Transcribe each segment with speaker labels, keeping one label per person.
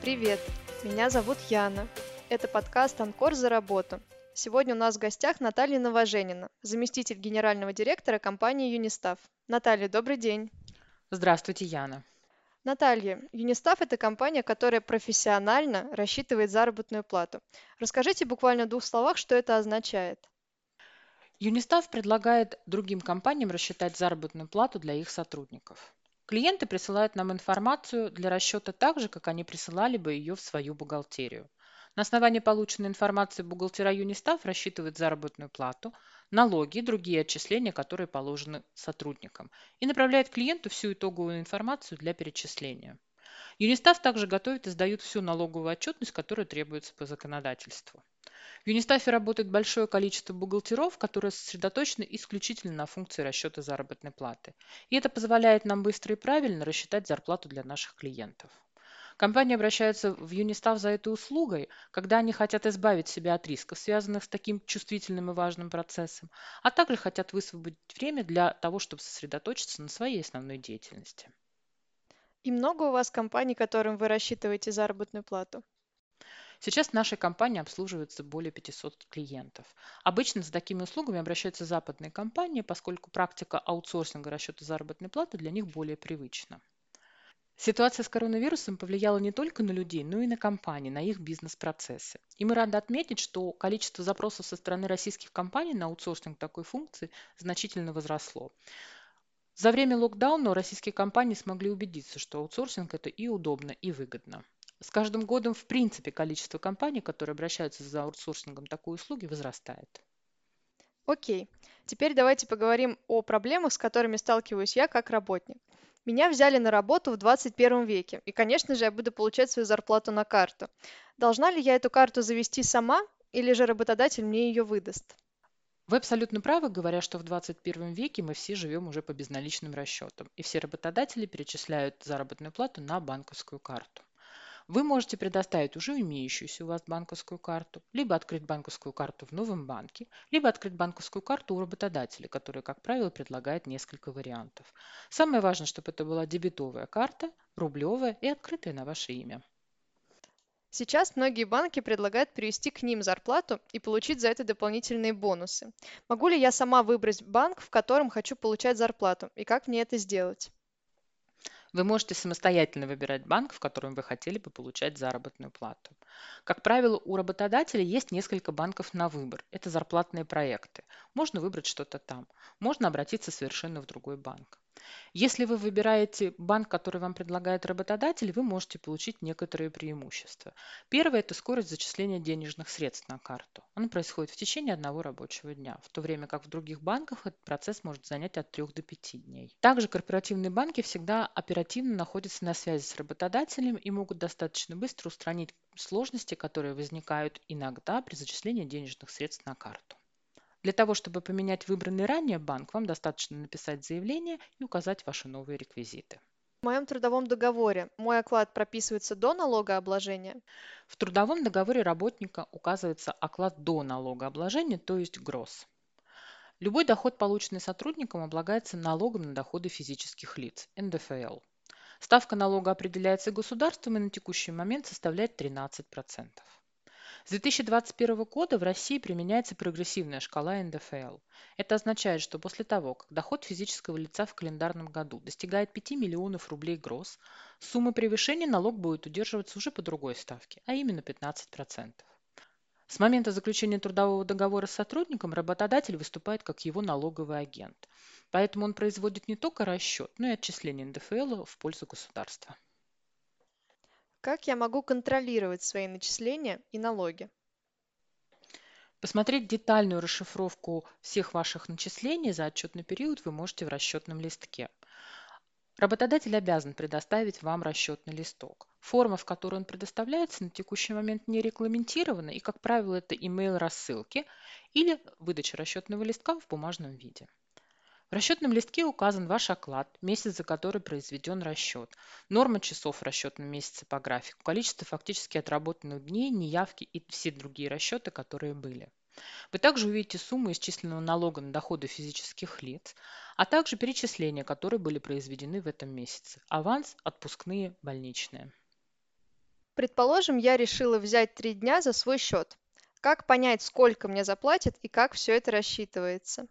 Speaker 1: Привет, меня зовут Яна. Это подкаст «Анкор за работу». Сегодня у нас в гостях Наталья Новоженина, заместитель генерального директора компании Юнистав. Наталья, добрый день.
Speaker 2: Здравствуйте, Яна.
Speaker 1: Наталья, Юнистав – это компания, которая профессионально рассчитывает заработную плату. Расскажите буквально в двух словах, что это означает.
Speaker 2: Юнистав предлагает другим компаниям рассчитать заработную плату для их сотрудников. Клиенты присылают нам информацию для расчета так же, как они присылали бы ее в свою бухгалтерию. На основании полученной информации бухгалтера Юнистав рассчитывает заработную плату, налоги и другие отчисления, которые положены сотрудникам, и направляет клиенту всю итоговую информацию для перечисления. Юнистав также готовит и сдает всю налоговую отчетность, которая требуется по законодательству. В Юнистафе работает большое количество бухгалтеров, которые сосредоточены исключительно на функции расчета заработной платы. И это позволяет нам быстро и правильно рассчитать зарплату для наших клиентов. Компании обращаются в Юнистав за этой услугой, когда они хотят избавить себя от рисков, связанных с таким чувствительным и важным процессом, а также хотят высвободить время для того, чтобы сосредоточиться на своей основной деятельности.
Speaker 1: И много у вас компаний, которым вы рассчитываете заработную плату?
Speaker 2: Сейчас в нашей компании обслуживается более 500 клиентов. Обычно за такими услугами обращаются западные компании, поскольку практика аутсорсинга расчета заработной платы для них более привычна. Ситуация с коронавирусом повлияла не только на людей, но и на компании, на их бизнес-процессы. И мы рады отметить, что количество запросов со стороны российских компаний на аутсорсинг такой функции значительно возросло. За время локдауна российские компании смогли убедиться, что аутсорсинг это и удобно, и выгодно. С каждым годом, в принципе, количество компаний, которые обращаются за аутсорсингом такой услуги, возрастает.
Speaker 1: Окей. Теперь давайте поговорим о проблемах, с которыми сталкиваюсь я как работник. Меня взяли на работу в 21 веке, и, конечно же, я буду получать свою зарплату на карту. Должна ли я эту карту завести сама, или же работодатель мне ее выдаст?
Speaker 2: Вы абсолютно правы, говоря, что в 21 веке мы все живем уже по безналичным расчетам, и все работодатели перечисляют заработную плату на банковскую карту. Вы можете предоставить уже имеющуюся у вас банковскую карту, либо открыть банковскую карту в новом банке, либо открыть банковскую карту у работодателя, который, как правило, предлагает несколько вариантов. Самое важное, чтобы это была дебетовая карта, рублевая и открытая на ваше имя.
Speaker 1: Сейчас многие банки предлагают перевести к ним зарплату и получить за это дополнительные бонусы. Могу ли я сама выбрать банк, в котором хочу получать зарплату, и как мне это сделать?
Speaker 2: Вы можете самостоятельно выбирать банк, в котором вы хотели бы получать заработную плату. Как правило, у работодателя есть несколько банков на выбор. Это зарплатные проекты. Можно выбрать что-то там. Можно обратиться совершенно в другой банк. Если вы выбираете банк, который вам предлагает работодатель, вы можете получить некоторые преимущества. Первое – это скорость зачисления денежных средств на карту. Он происходит в течение одного рабочего дня, в то время как в других банках этот процесс может занять от 3 до 5 дней. Также корпоративные банки всегда оперативно находятся на связи с работодателем и могут достаточно быстро устранить сложности, которые возникают иногда при зачислении денежных средств на карту. Для того, чтобы поменять выбранный ранее банк, вам достаточно написать заявление и указать ваши новые реквизиты.
Speaker 1: В моем трудовом договоре мой оклад прописывается до налогообложения?
Speaker 2: В трудовом договоре работника указывается оклад до налогообложения, то есть ГРОС. Любой доход, полученный сотрудником, облагается налогом на доходы физических лиц, НДФЛ. Ставка налога определяется государством и на текущий момент составляет 13%. С 2021 года в России применяется прогрессивная шкала НДФЛ. Это означает, что после того, как доход физического лица в календарном году достигает 5 миллионов рублей гроз, сумма превышения налог будет удерживаться уже по другой ставке, а именно 15%. С момента заключения трудового договора с сотрудником работодатель выступает как его налоговый агент. Поэтому он производит не только расчет, но и отчисление НДФЛ в пользу государства.
Speaker 1: Как я могу контролировать свои начисления и налоги?
Speaker 2: Посмотреть детальную расшифровку всех ваших начислений за отчетный период вы можете в расчетном листке. Работодатель обязан предоставить вам расчетный листок. Форма, в которой он предоставляется, на текущий момент не регламентирована, и, как правило, это email рассылки или выдача расчетного листка в бумажном виде. В расчетном листке указан ваш оклад, месяц, за который произведен расчет, норма часов в расчетном месяце по графику, количество фактически отработанных дней, неявки и все другие расчеты, которые были. Вы также увидите сумму исчисленного налога на доходы физических лиц, а также перечисления, которые были произведены в этом месяце. Аванс, отпускные, больничные.
Speaker 1: Предположим, я решила взять три дня за свой счет. Как понять, сколько мне заплатят и как все это рассчитывается?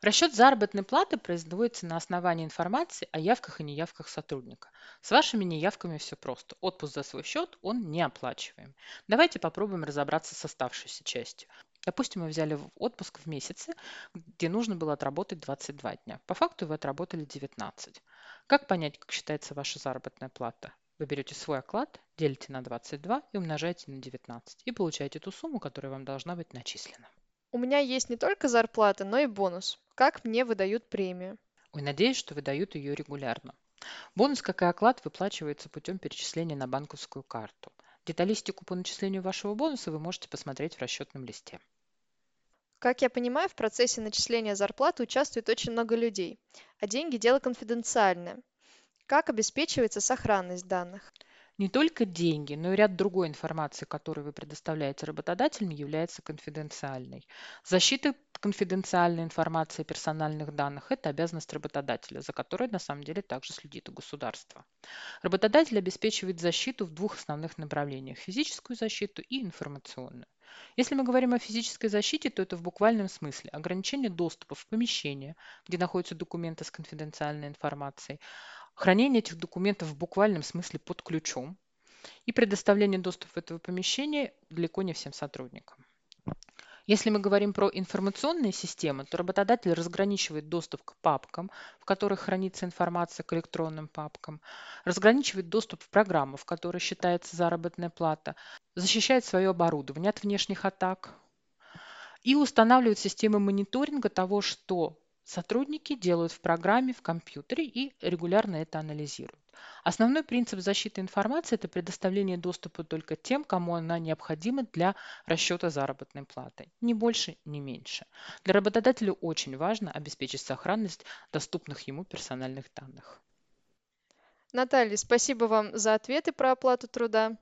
Speaker 2: Расчет заработной платы производится на основании информации о явках и неявках сотрудника. С вашими неявками все просто. Отпуск за свой счет он не оплачиваем. Давайте попробуем разобраться с оставшейся частью. Допустим, мы взяли отпуск в месяце, где нужно было отработать 22 дня. По факту вы отработали 19. Как понять, как считается ваша заработная плата? Вы берете свой оклад, делите на 22 и умножаете на 19. И получаете ту сумму, которая вам должна быть начислена.
Speaker 1: У меня есть не только зарплата, но и бонус. Как мне выдают премию?
Speaker 2: Ой, надеюсь, что выдают ее регулярно. Бонус, как и оклад, выплачивается путем перечисления на банковскую карту. Деталистику по начислению вашего бонуса вы можете посмотреть в расчетном листе.
Speaker 1: Как я понимаю, в процессе начисления зарплаты участвует очень много людей, а деньги – дело конфиденциальное. Как обеспечивается сохранность данных?
Speaker 2: Не только деньги, но и ряд другой информации, которую вы предоставляете работодателям, является конфиденциальной. Защита конфиденциальной информации персональных данных– это обязанность работодателя, за которой на самом деле также следит и государство. Работодатель обеспечивает защиту в двух основных направлениях – физическую защиту и информационную. Если мы говорим о физической защите, то это в буквальном смысле ограничение доступа в помещение, где находятся документы с конфиденциальной информацией, хранение этих документов в буквальном смысле под ключом и предоставление доступа в этого помещения далеко не всем сотрудникам. Если мы говорим про информационные системы, то работодатель разграничивает доступ к папкам, в которых хранится информация к электронным папкам, разграничивает доступ в программу, в которой считается заработная плата, защищает свое оборудование от внешних атак и устанавливает системы мониторинга того, что Сотрудники делают в программе, в компьютере и регулярно это анализируют. Основной принцип защиты информации– это предоставление доступа только тем, кому она необходима для расчета заработной платы. Ни больше, ни меньше. Для работодателя очень важно обеспечить сохранность доступных ему персональных данных.
Speaker 1: Наталья, спасибо вам за ответы про оплату труда.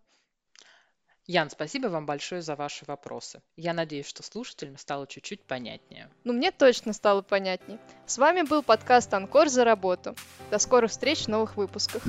Speaker 2: Ян, спасибо вам большое за ваши вопросы. Я надеюсь, что слушателям стало чуть-чуть понятнее.
Speaker 1: Ну, мне точно стало понятнее. С вами был подкаст «Анкор за работу». До скорых встреч в новых выпусках.